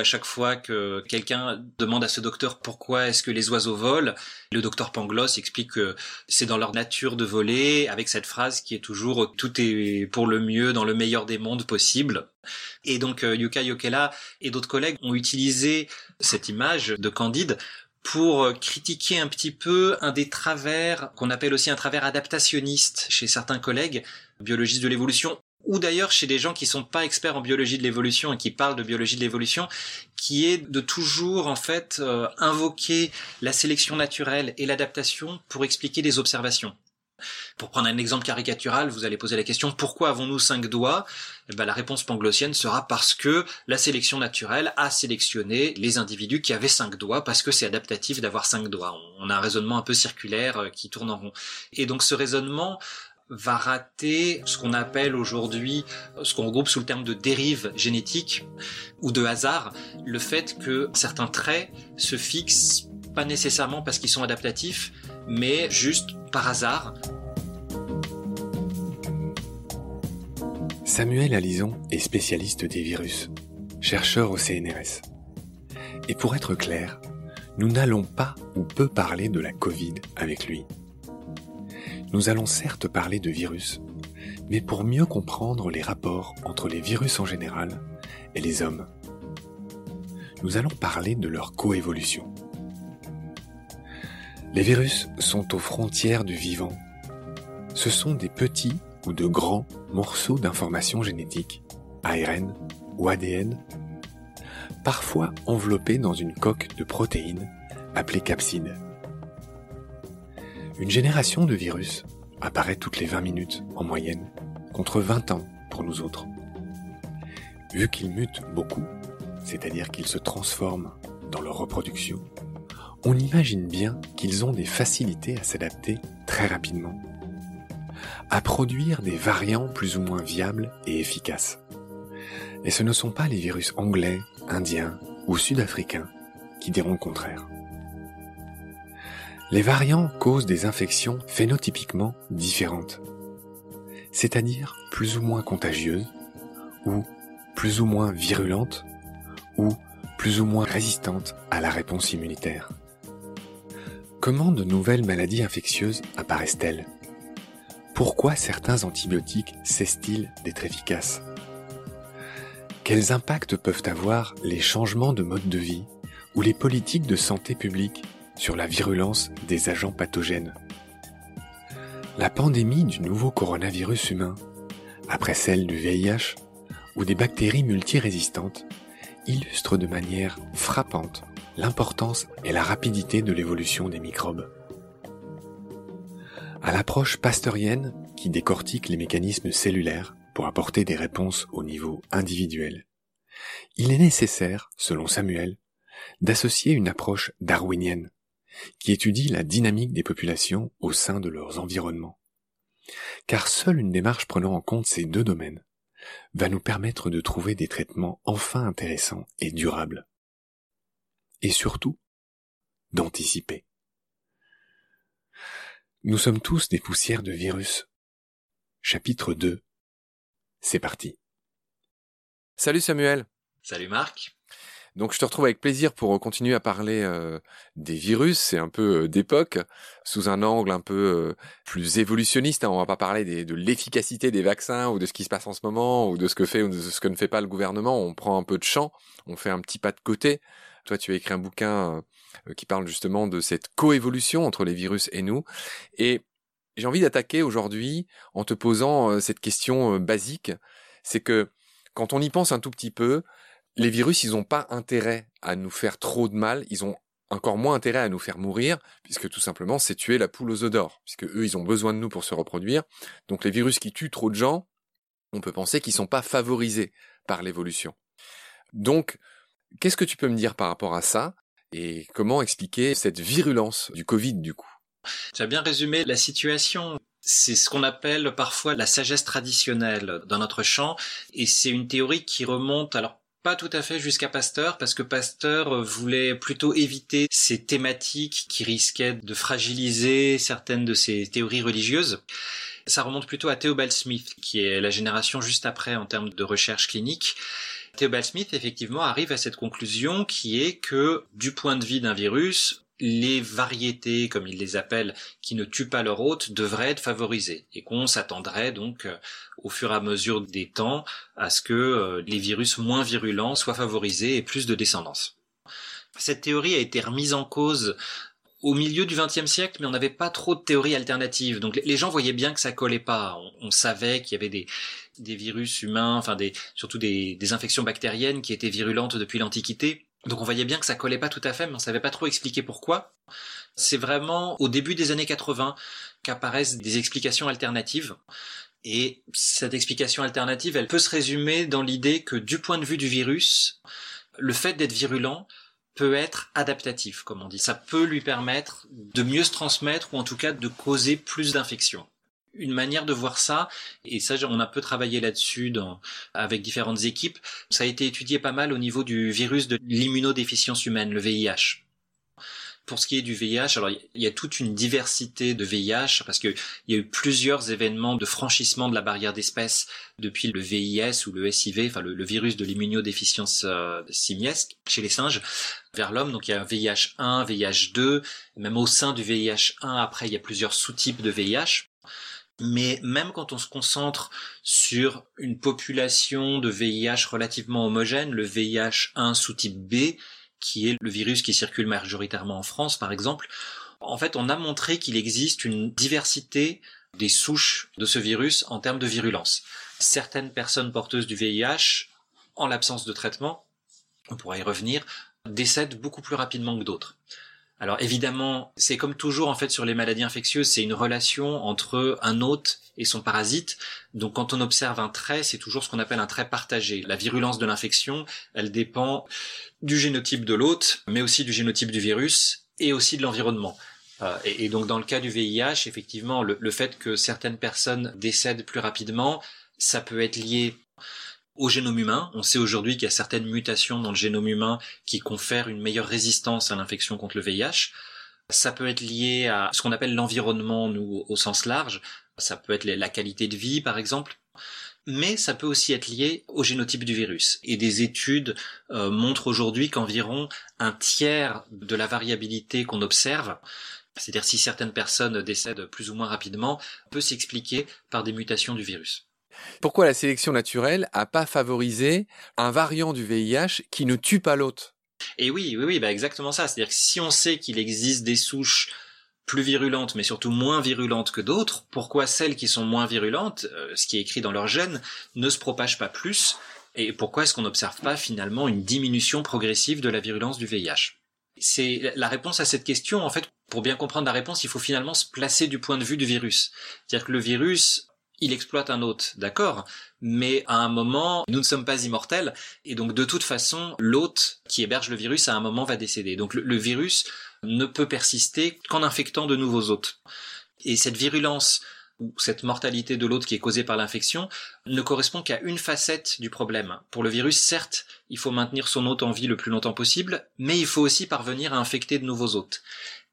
À chaque fois que quelqu'un demande à ce docteur pourquoi est-ce que les oiseaux volent, le docteur Pangloss explique que c'est dans leur nature de voler, avec cette phrase qui est toujours tout est pour le mieux dans le meilleur des mondes possible. Et donc euh, Yuka Yokela et d'autres collègues ont utilisé cette image de Candide pour critiquer un petit peu un des travers qu'on appelle aussi un travers adaptationniste chez certains collègues biologistes de l'évolution ou d'ailleurs chez des gens qui sont pas experts en biologie de l'évolution et qui parlent de biologie de l'évolution, qui est de toujours en fait euh, invoquer la sélection naturelle et l'adaptation pour expliquer des observations. Pour prendre un exemple caricatural, vous allez poser la question pourquoi avons-nous cinq doigts? Eh ben, La réponse panglossienne sera parce que la sélection naturelle a sélectionné les individus qui avaient cinq doigts parce que c'est adaptatif d'avoir cinq doigts. On a un raisonnement un peu circulaire euh, qui tourne en rond. Et donc ce raisonnement va rater ce qu'on appelle aujourd'hui, ce qu'on regroupe sous le terme de dérive génétique ou de hasard, le fait que certains traits se fixent pas nécessairement parce qu'ils sont adaptatifs, mais juste par hasard. Samuel Alison est spécialiste des virus, chercheur au CNRS. Et pour être clair, nous n'allons pas ou peu parler de la Covid avec lui. Nous allons certes parler de virus, mais pour mieux comprendre les rapports entre les virus en général et les hommes. Nous allons parler de leur coévolution. Les virus sont aux frontières du vivant. Ce sont des petits ou de grands morceaux d'informations génétiques, ARN ou ADN, parfois enveloppés dans une coque de protéines appelée capside. Une génération de virus apparaît toutes les 20 minutes en moyenne, contre 20 ans pour nous autres. Vu qu'ils mutent beaucoup, c'est-à-dire qu'ils se transforment dans leur reproduction, on imagine bien qu'ils ont des facilités à s'adapter très rapidement, à produire des variants plus ou moins viables et efficaces. Et ce ne sont pas les virus anglais, indiens ou sud-africains qui diront le contraire. Les variants causent des infections phénotypiquement différentes, c'est-à-dire plus ou moins contagieuses, ou plus ou moins virulentes, ou plus ou moins résistantes à la réponse immunitaire. Comment de nouvelles maladies infectieuses apparaissent-elles? Pourquoi certains antibiotiques cessent-ils d'être efficaces? Quels impacts peuvent avoir les changements de mode de vie ou les politiques de santé publique sur la virulence des agents pathogènes. La pandémie du nouveau coronavirus humain, après celle du VIH ou des bactéries multirésistantes, illustre de manière frappante l'importance et la rapidité de l'évolution des microbes. À l'approche pasteurienne qui décortique les mécanismes cellulaires pour apporter des réponses au niveau individuel, il est nécessaire, selon Samuel, d'associer une approche darwinienne qui étudie la dynamique des populations au sein de leurs environnements. Car seule une démarche prenant en compte ces deux domaines va nous permettre de trouver des traitements enfin intéressants et durables. Et surtout, d'anticiper. Nous sommes tous des poussières de virus. Chapitre 2. C'est parti. Salut Samuel. Salut Marc. Donc je te retrouve avec plaisir pour continuer à parler euh, des virus, c'est un peu euh, d'époque, sous un angle un peu euh, plus évolutionniste. Hein. On va pas parler de l'efficacité des vaccins ou de ce qui se passe en ce moment ou de ce que fait ou de ce que ne fait pas le gouvernement. On prend un peu de champ, on fait un petit pas de côté. Toi, tu as écrit un bouquin qui parle justement de cette coévolution entre les virus et nous. Et j'ai envie d'attaquer aujourd'hui en te posant cette question basique. C'est que quand on y pense un tout petit peu, les virus, ils n'ont pas intérêt à nous faire trop de mal, ils ont encore moins intérêt à nous faire mourir, puisque tout simplement c'est tuer la poule aux œufs d'or, puisque eux ils ont besoin de nous pour se reproduire. Donc les virus qui tuent trop de gens, on peut penser qu'ils sont pas favorisés par l'évolution. Donc, qu'est-ce que tu peux me dire par rapport à ça et comment expliquer cette virulence du Covid du coup? Tu as bien résumé la situation. C'est ce qu'on appelle parfois la sagesse traditionnelle dans notre champ, et c'est une théorie qui remonte alors pas tout à fait jusqu'à Pasteur, parce que Pasteur euh, voulait plutôt éviter ces thématiques qui risquaient de fragiliser certaines de ses théories religieuses. Ça remonte plutôt à Theobald Smith, qui est la génération juste après en termes de recherche clinique. Theobald Smith effectivement arrive à cette conclusion qui est que du point de vue d'un virus, les variétés, comme il les appelle, qui ne tuent pas leur hôte, devraient être favorisées et qu'on s'attendrait donc euh, au fur et à mesure des temps à ce que euh, les virus moins virulents soient favorisés et plus de descendance. Cette théorie a été remise en cause au milieu du XXe siècle, mais on n'avait pas trop de théories alternatives. Donc les gens voyaient bien que ça collait pas. On, savait qu'il y avait des, virus humains, enfin surtout des infections bactériennes qui étaient virulentes depuis l'Antiquité. Donc on voyait bien que ça collait pas tout à fait, mais on savait pas trop expliquer pourquoi. C'est vraiment au début des années 80 qu'apparaissent des explications alternatives. Et cette explication alternative, elle peut se résumer dans l'idée que du point de vue du virus, le fait d'être virulent peut être adaptatif, comme on dit. Ça peut lui permettre de mieux se transmettre ou en tout cas de causer plus d'infections une manière de voir ça, et ça on a peu travaillé là-dessus avec différentes équipes, ça a été étudié pas mal au niveau du virus de l'immunodéficience humaine, le VIH. Pour ce qui est du VIH, alors il y a toute une diversité de VIH parce qu'il y a eu plusieurs événements de franchissement de la barrière d'espèce depuis le VIS ou le SIV, enfin le, virus de l'immunodéficience euh, simiesque chez les singes vers l'homme. Donc il y a un VIH1, VIH2, même au sein du VIH1 après il y a plusieurs sous-types de VIH. Mais même quand on se concentre sur une population de VIH relativement homogène, le VIH1 sous-type B, qui est le virus qui circule majoritairement en France par exemple, en fait on a montré qu'il existe une diversité des souches de ce virus en termes de virulence. Certaines personnes porteuses du VIH, en l'absence de traitement, on pourra y revenir, décèdent beaucoup plus rapidement que d'autres. Alors évidemment, c'est comme toujours en fait sur les maladies infectieuses, c'est une relation entre un hôte et son parasite. Donc quand on observe un trait, c'est toujours ce qu'on appelle un trait partagé. La virulence de l'infection, elle dépend du génotype de l'hôte, mais aussi du génotype du virus et aussi de l'environnement. Euh, et, donc dans le cas du VIH, effectivement, le fait que certaines personnes décèdent plus rapidement, ça peut être lié au génome humain. On sait aujourd'hui qu'il y a certaines mutations dans le génome humain qui confèrent une meilleure résistance à l'infection contre le VIH. Ça peut être lié à ce qu'on appelle l'environnement, nous, au sens large. Ça peut être la qualité de vie, par exemple. Mais ça peut aussi être lié au génotype du virus. Et des études euh, montrent aujourd'hui qu'environ un tiers de la variabilité qu'on observe, c'est-à-dire si certaines personnes décèdent plus ou moins rapidement, peut s'expliquer par des mutations du virus. Pourquoi la sélection naturelle a pas favorisé un variant du VIH qui ne tue pas l'autre Et oui, oui, oui, bah exactement ça. C'est-à-dire que si on sait qu'il existe des souches plus virulentes, mais surtout moins virulentes que d'autres, pourquoi celles qui sont moins virulentes, euh, ce qui est écrit dans leur gène, ne se propagent pas plus? Et pourquoi est-ce qu'on n'observe pas finalement une diminution progressive de la virulence du VIH c'est la réponse à cette question, en fait, pour bien comprendre la réponse, il faut finalement se placer du point de vue du virus. C'est-à-dire que le virus, il exploite un hôte, d'accord, mais à un moment, nous ne sommes pas immortels, et donc de toute façon, l'hôte qui héberge le virus à un moment va décéder. Donc le, virus ne peut persister qu'en infectant de nouveaux hôtes. Et cette virulence ou cette mortalité de l'hôte qui est causée par l'infection ne correspond qu'à une facette du problème. Pour le virus, certes, il faut maintenir son hôte en vie le plus longtemps possible, mais il faut aussi parvenir à infecter de nouveaux hôtes.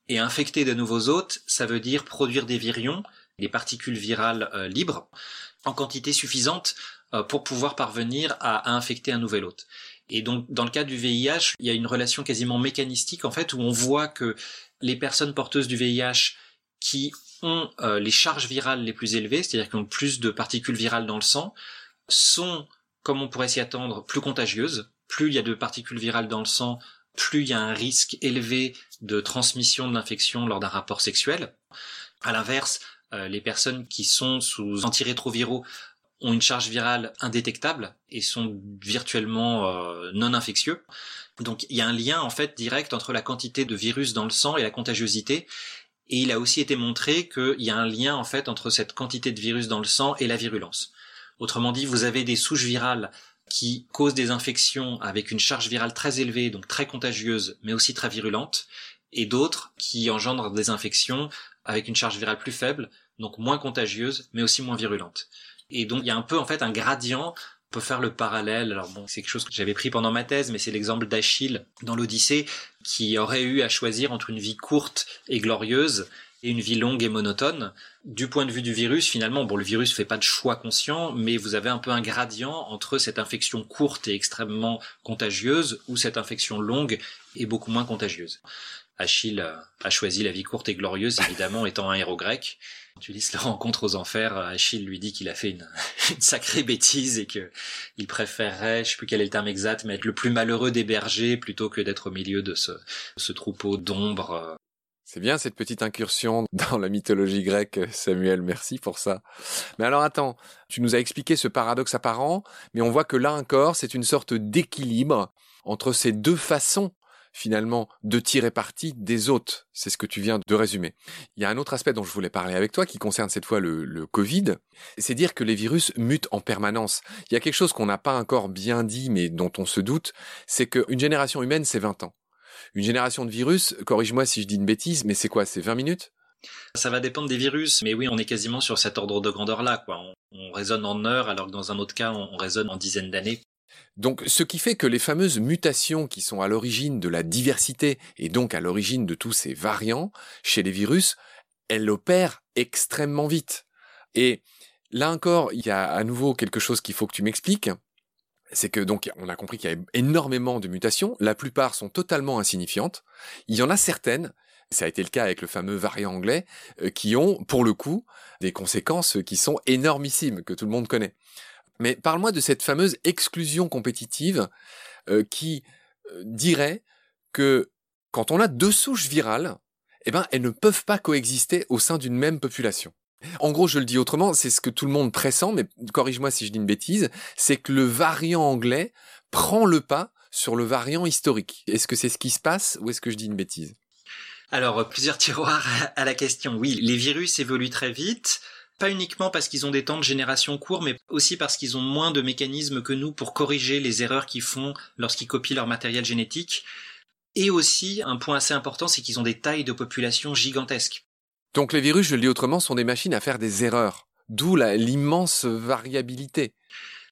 Et infecter de nouveaux hôtes, ça veut dire produire des virions, des particules virales euh, libres en quantité suffisante euh, pour pouvoir parvenir à, infecter un nouvel hôte. Et donc, dans le cas du VIH, il y a une relation quasiment mécanistique, en fait, où on voit que les personnes porteuses du VIH qui ont euh, les charges virales les plus élevées, c'est-à-dire qui ont plus de particules virales dans le sang, sont, comme on pourrait s'y attendre, plus contagieuses. Plus il y a de particules virales dans le sang, plus il y a un risque élevé de transmission de l'infection lors d'un rapport sexuel. À l'inverse, les personnes qui sont sous antirétroviraux ont une charge virale indétectable et sont virtuellement euh, non infectieux. Donc il y a un lien en fait direct entre la quantité de virus dans le sang et la contagiosité. Et il a aussi été montré qu'il y a un lien en fait entre cette quantité de virus dans le sang et la virulence. Autrement dit, vous avez des souches virales qui causent des infections avec une charge virale très élevée, donc très contagieuse, mais aussi très virulente, et d'autres qui engendrent des infections avec une charge virale plus faible, donc moins contagieuse, mais aussi moins virulente. Et donc il y a un peu en fait un gradient On peut faire le parallèle. Alors bon, c'est quelque chose que j'avais pris pendant ma thèse, mais c'est l'exemple d'Achille dans l'Odyssée qui aurait eu à choisir entre une vie courte et glorieuse et une vie longue et monotone. Du point de vue du virus, finalement, bon, le virus fait pas de choix conscient, mais vous avez un peu un gradient entre cette infection courte et extrêmement contagieuse ou cette infection longue et beaucoup moins contagieuse. Achille a choisi la vie courte et glorieuse, évidemment, étant un héros grec. Quand le rencontre aux enfers, Achille lui dit qu'il a fait une, sacrée bêtise et que il préférerait, je sais plus quel est le terme exact, mais être le plus malheureux des bergers plutôt que d'être au milieu de ce, ce troupeau d'ombre. C'est bien cette petite incursion dans la mythologie grecque, Samuel, merci pour ça. Mais alors attends, tu nous as expliqué ce paradoxe apparent, mais on voit que là encore, c'est une sorte d'équilibre entre ces deux façons finalement de tirer parti des autres. C'est ce que tu viens de résumer. Il y a un autre aspect dont je voulais parler avec toi qui concerne cette fois le, le Covid. C'est dire que les virus mutent en permanence. Il y a quelque chose qu'on n'a pas encore bien dit mais dont on se doute, c'est qu'une génération humaine c'est 20 ans. Une génération de virus, corrige-moi si je dis une bêtise, mais c'est quoi C'est 20 minutes? Ça va dépendre des virus, mais oui, on est quasiment sur cet ordre de grandeur-là. Quoi. On, on, raisonne en heures, alors que dans un autre cas, on, on raisonne en dizaines d'années. Donc, ce qui fait que les fameuses mutations qui sont à l'origine de la diversité et donc à l'origine de tous ces variants chez les virus, elles opèrent extrêmement vite. Et là encore, il y a à nouveau quelque chose qu'il faut que tu m'expliques. C'est que donc, on a compris qu'il y a énormément de mutations. La plupart sont totalement insignifiantes. Il y en a certaines, ça a été le cas avec le fameux variant anglais, euh, qui ont, pour le coup, des conséquences qui sont énormissimes, que tout le monde connaît. Mais parle-moi de cette fameuse exclusion compétitive euh, qui euh, dirait que quand on a deux souches virales, eh ben, elles ne peuvent pas coexister au sein d'une même population. En gros, je le dis autrement, c'est ce que tout le monde pressent, mais corrige-moi si je dis une bêtise, c'est que le variant anglais prend le pas sur le variant historique. Est-ce que c'est ce qui se passe ou est-ce que je dis une bêtise? Alors, plusieurs tiroirs à la question. Oui, les virus évoluent très vite pas uniquement parce qu'ils ont des temps de génération courts, mais aussi parce qu'ils ont moins de mécanismes que nous pour corriger les erreurs qu'ils font lorsqu'ils copient leur matériel génétique. Et aussi, un point assez important, c'est qu'ils ont des tailles de population gigantesques. Donc les virus, je le dis autrement, sont des machines à faire des erreurs. D'où l'immense variabilité.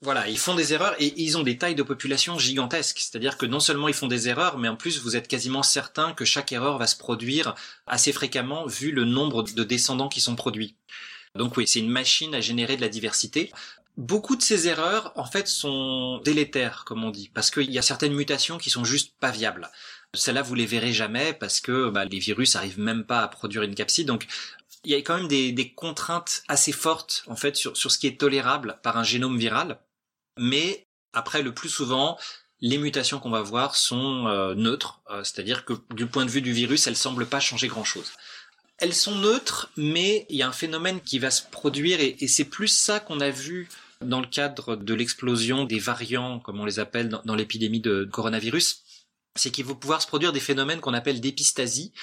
Voilà, ils font des erreurs et ils ont des tailles de population gigantesques. C'est-à-dire que non seulement ils font des erreurs, mais en plus vous êtes quasiment certain que chaque erreur va se produire assez fréquemment vu le nombre de descendants qui sont produits. Donc oui, c'est une machine à générer de la diversité. Beaucoup de ces erreurs, en fait, sont délétères, comme on dit, parce qu'il y a certaines mutations qui sont juste pas viables. Celles-là, vous les verrez jamais parce que bah, les virus arrivent même pas à produire une capside. Donc, il y a quand même des, contraintes assez fortes, en fait, sur, sur ce qui est tolérable par un génome viral. Mais après, le plus souvent, les mutations qu'on va voir sont euh, neutres, euh, c'est-à-dire que du point de vue du virus, elles semblent pas changer grand-chose. Elles sont neutres, mais il y a un phénomène qui va se produire et, c'est plus ça qu'on a vu dans le cadre de l'explosion des variants, comme on les appelle dans l'épidémie de coronavirus, c'est qu'il va pouvoir se produire des phénomènes qu'on appelle d'épistasie.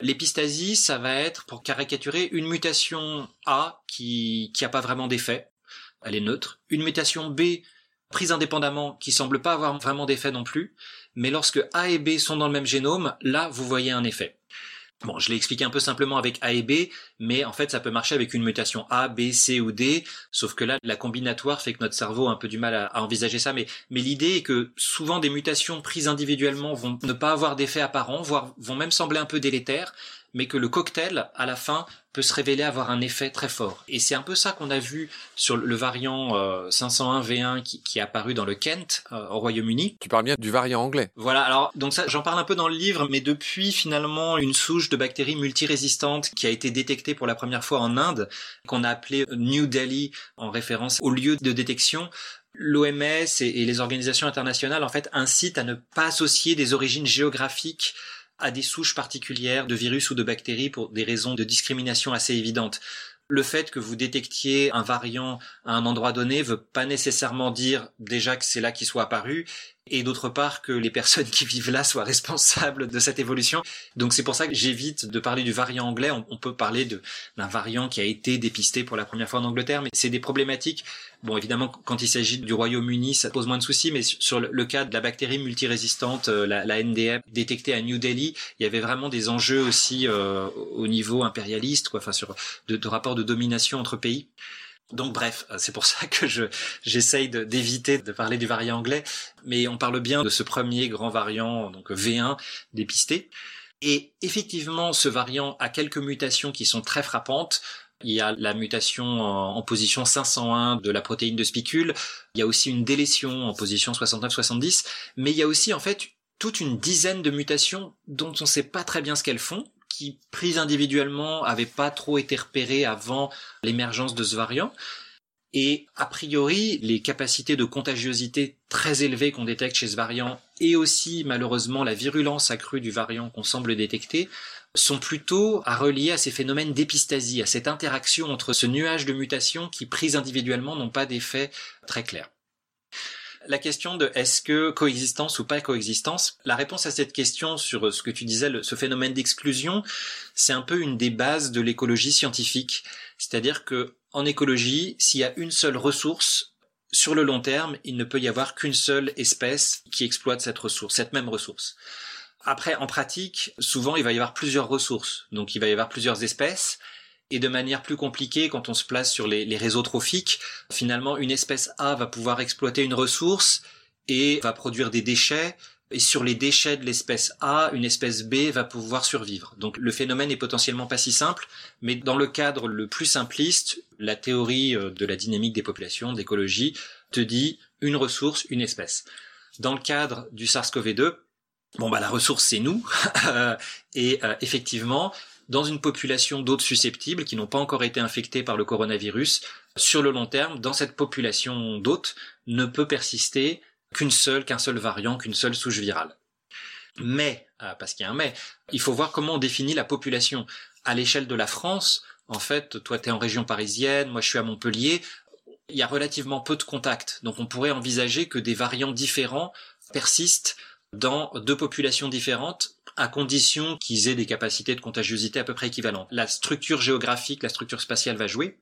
L'épistasie, ça va être, pour caricaturer, une mutation A qui qui a pas vraiment d'effet, elle est neutre, une mutation B prise indépendamment qui semble pas avoir vraiment d'effet non plus, mais lorsque A et B sont dans le même génome, là vous voyez un effet. Bon, je l'ai expliqué un peu simplement avec A et B, mais en fait, ça peut marcher avec une mutation A, B, C ou D, sauf que là, la combinatoire fait que notre cerveau a un peu du mal à, envisager ça, mais, mais l'idée est que souvent des mutations prises individuellement vont ne pas avoir d'effet apparent, voire vont même sembler un peu délétères, mais que le cocktail, à la fin, peut se révéler avoir un effet très fort. Et c'est un peu ça qu'on a vu sur le variant euh, 501V1 qui, qui, est apparu dans le Kent euh, au Royaume-Uni. Tu parles bien du variant anglais. Voilà, alors donc ça j'en parle un peu dans le livre, mais depuis finalement une souche de bactéries multirésistantes qui a été détectée pour la première fois en Inde, qu'on a appelée New Delhi en référence au lieu de détection, l'OMS et, et les organisations internationales en fait incitent à ne pas associer des origines géographiques à des souches particulières de virus ou de bactéries pour des raisons de discrimination assez évidentes. Le fait que vous détectiez un variant à un endroit donné veut pas nécessairement dire déjà que c'est là qu'il soit apparu et d'autre part que les personnes qui vivent là soient responsables de cette évolution. Donc c'est pour ça que j'évite de parler du variant anglais. On, peut parler d'un variant qui a été dépisté pour la première fois en Angleterre, mais c'est des problématiques Bon, évidemment, quand il s'agit du Royaume-Uni, ça pose moins de soucis, mais sur le cas de la bactérie multirésistante, euh, la, la NDM, détectée à New Delhi, il y avait vraiment des enjeux aussi euh, au niveau impérialiste, quoi, enfin sur de, de rapports de domination entre pays. Donc bref, c'est pour ça que je j'essaye d'éviter de, parler du variant anglais, mais on parle bien de ce premier grand variant, donc V1 dépisté. Et effectivement, ce variant a quelques mutations qui sont très frappantes. Il y a la mutation en, position 501 de la protéine de spicule. Il y a aussi une délétion en position 69-70. Mais il y a aussi, en fait, toute une dizaine de mutations dont on ne sait pas très bien ce qu'elles font, qui, prises individuellement, n'avaient pas trop été repérées avant l'émergence de ce variant. Et a priori, les capacités de contagiosité très élevées qu'on détecte chez ce variant et aussi malheureusement la virulence accrue du variant qu'on semble détecter sont plutôt à relier à ces phénomènes d'épistasie, à cette interaction entre ce nuage de mutations qui, prises individuellement, n'ont pas d'effet très clair. La question de est-ce que coexistence ou pas coexistence, la réponse à cette question sur ce que tu disais, ce phénomène d'exclusion, c'est un peu une des bases de l'écologie scientifique. C'est-à-dire que en écologie, s'il y a une seule ressource, sur le long terme, il ne peut y avoir qu'une seule espèce qui exploite cette ressource, cette même ressource. Après, en pratique, souvent, il va y avoir plusieurs ressources. Donc, il va y avoir plusieurs espèces. Et de manière plus compliquée, quand on se place sur les, réseaux trophiques, finalement, une espèce A va pouvoir exploiter une ressource et va produire des déchets. Et sur les déchets de l'espèce A, une espèce B va pouvoir survivre. Donc le phénomène est potentiellement pas si simple, mais dans le cadre le plus simpliste, la théorie euh, de la dynamique des populations, d'écologie, te dit une ressource, une espèce. Dans le cadre du SARS-CoV-2, Bon bah la ressource c'est nous et euh, effectivement dans une population d'hôtes susceptibles qui n'ont pas encore été infectés par le coronavirus, sur le long terme, dans cette population d'hôtes, ne peut persister qu'une seule, qu'un seul variant, qu'une seule souche virale. Mais, euh, parce qu'il y a un mais, il faut voir comment on définit la population. À l'échelle de la France, en fait, toi tu es en région parisienne, moi je suis à Montpellier, il y a relativement peu de contacts. Donc on pourrait envisager que des variants différents persistent dans deux populations différentes à condition qu'ils aient des capacités de contagiosité à peu près équivalentes. La structure géographique, la structure spatiale va jouer.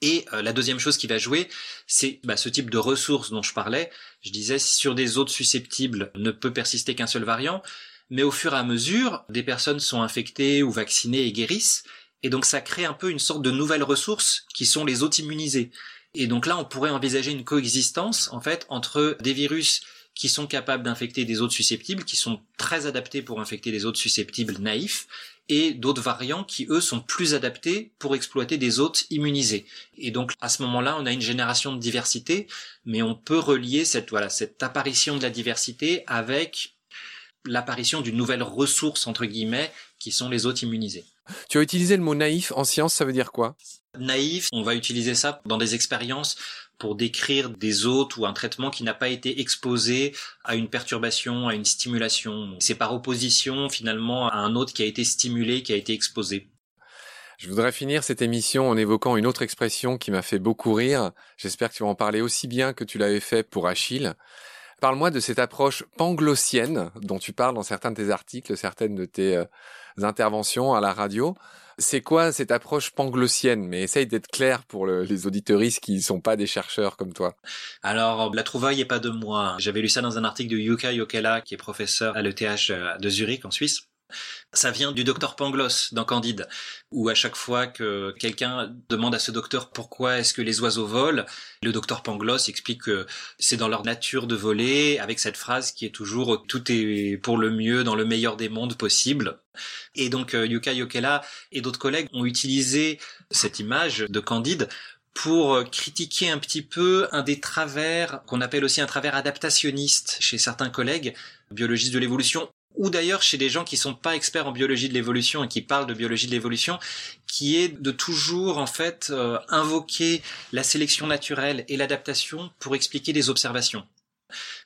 Et euh, la deuxième chose qui va jouer, c'est bah, ce type de ressources dont je parlais. Je disais, sur des autres susceptibles ne peut persister qu'un seul variant, mais au fur et à mesure, des personnes sont infectées ou vaccinées et guérissent, et donc ça crée un peu une sorte de nouvelle ressource qui sont les autres immunisés. Et donc là, on pourrait envisager une coexistence en fait entre des virus qui sont capables d'infecter des autres susceptibles, qui sont très adaptés pour infecter des autres susceptibles naïfs, et d'autres variants qui, eux, sont plus adaptés pour exploiter des hôtes immunisés. Et donc, à ce moment-là, on a une génération de diversité, mais on peut relier cette, voilà, cette apparition de la diversité avec l'apparition d'une nouvelle ressource, entre guillemets, qui sont les hôtes immunisés. Tu as utilisé le mot naïf en science, ça veut dire quoi? Naïf, on va utiliser ça dans des expériences pour décrire des hôtes ou un traitement qui n'a pas été exposé à une perturbation, à une stimulation. C'est par opposition finalement à un hôte qui a été stimulé, qui a été exposé. Je voudrais finir cette émission en évoquant une autre expression qui m'a fait beaucoup rire. J'espère que tu vas en parler aussi bien que tu l'avais fait pour Achille. Parle-moi de cette approche panglossienne dont tu parles dans certains de tes articles, certaines de tes euh, interventions à la radio. C'est quoi cette approche panglossienne Mais essaye d'être clair pour les auditeuristes qui ne sont pas des chercheurs comme toi. Alors, la trouvaille est pas de moi. J'avais lu ça dans un article de Yuka Yokela, qui est professeur à l'ETH euh, de Zurich, en Suisse. Ça vient du docteur Pangloss dans Candide, où à chaque fois que quelqu'un demande à ce docteur pourquoi est-ce que les oiseaux volent, le docteur Pangloss explique que c'est dans leur nature de voler, avec cette phrase qui est toujours tout est pour le mieux dans le meilleur des mondes possible. Et donc euh, Yuka Yokela et d'autres collègues ont utilisé cette image de Candide pour critiquer un petit peu un des travers qu'on appelle aussi un travers adaptationniste chez certains collègues biologistes de l'évolution ou d'ailleurs chez des gens qui sont pas experts en biologie de l'évolution et qui parlent de biologie de l'évolution, qui est de toujours en fait euh, invoquer la sélection naturelle et l'adaptation pour expliquer des observations.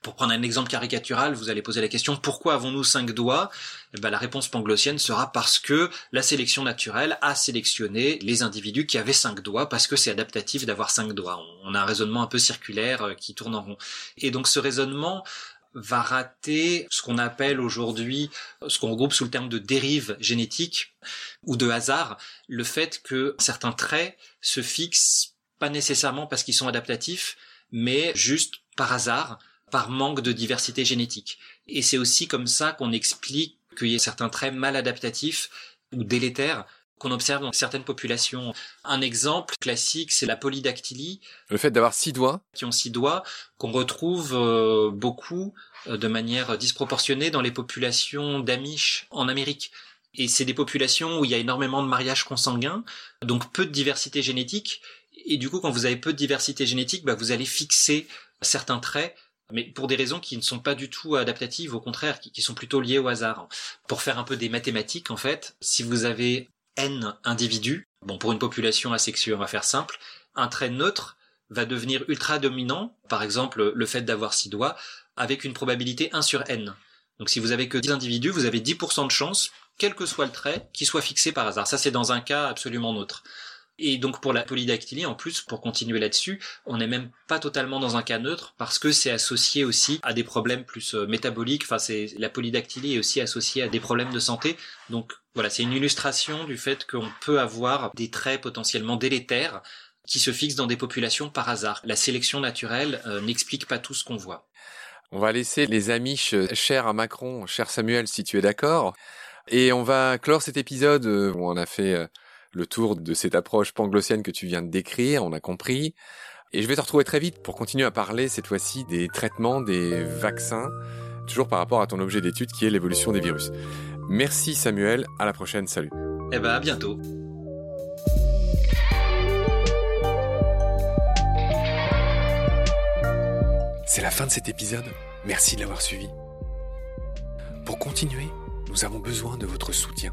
Pour prendre un exemple caricatural, vous allez poser la question pourquoi avons-nous cinq doigts? Eh ben, La réponse panglossienne sera parce que la sélection naturelle a sélectionné les individus qui avaient cinq doigts parce que c'est adaptatif d'avoir cinq doigts. On a un raisonnement un peu circulaire euh, qui tourne en rond. Et donc ce raisonnement va rater ce qu'on appelle aujourd'hui, ce qu'on regroupe sous le terme de dérive génétique ou de hasard, le fait que certains traits se fixent pas nécessairement parce qu'ils sont adaptatifs, mais juste par hasard, par manque de diversité génétique. Et c'est aussi comme ça qu'on explique qu'il y ait certains traits mal adaptatifs ou délétères qu'on observe dans certaines populations. Un exemple classique, c'est la polydactylie. Le fait d'avoir six doigts. Qui ont six doigts, qu'on retrouve euh, beaucoup euh, de manière disproportionnée dans les populations d'Amish en Amérique. Et c'est des populations où il y a énormément de mariages consanguins, donc peu de diversité génétique. Et du coup, quand vous avez peu de diversité génétique, bah, vous allez fixer certains traits mais pour des raisons qui ne sont pas du tout adaptatives, au contraire, qui, sont plutôt liées au hasard. Pour faire un peu des mathématiques, en fait, si vous avez n individus, bon, pour une population asexuée, on va faire simple, un trait neutre va devenir ultra dominant, par exemple le fait d'avoir six doigts, avec une probabilité 1 sur n. Donc si vous avez que 10 individus, vous avez 10% de chance, quel que soit le trait, qu'il soit fixé par hasard. Ça c'est dans un cas absolument neutre. Et donc pour la polydactylie, en plus, pour continuer là-dessus, on n'est même pas totalement dans un cas neutre parce que c'est associé aussi à des problèmes plus euh, métaboliques. Enfin, c'est la polydactylie est aussi associée à des problèmes de santé. Donc voilà, c'est une illustration du fait qu'on peut avoir des traits potentiellement délétères qui se fixent dans des populations par hasard. La sélection naturelle euh, n'explique pas tout ce qu'on voit. On va laisser les amis chers à Macron, cher Samuel, si tu es d'accord. Et on va clore cet épisode euh, où on a fait le tour de cette approche panglossienne que tu viens de décrire, on a compris. Et je vais te retrouver très vite pour continuer à parler cette fois-ci des traitements, des vaccins, toujours par rapport à ton objet d'étude qui est l'évolution des virus. Merci Samuel, à la prochaine, salut. Eh ben à bientôt. C'est la fin de cet épisode, merci de l'avoir suivi. Pour continuer, nous avons besoin de votre soutien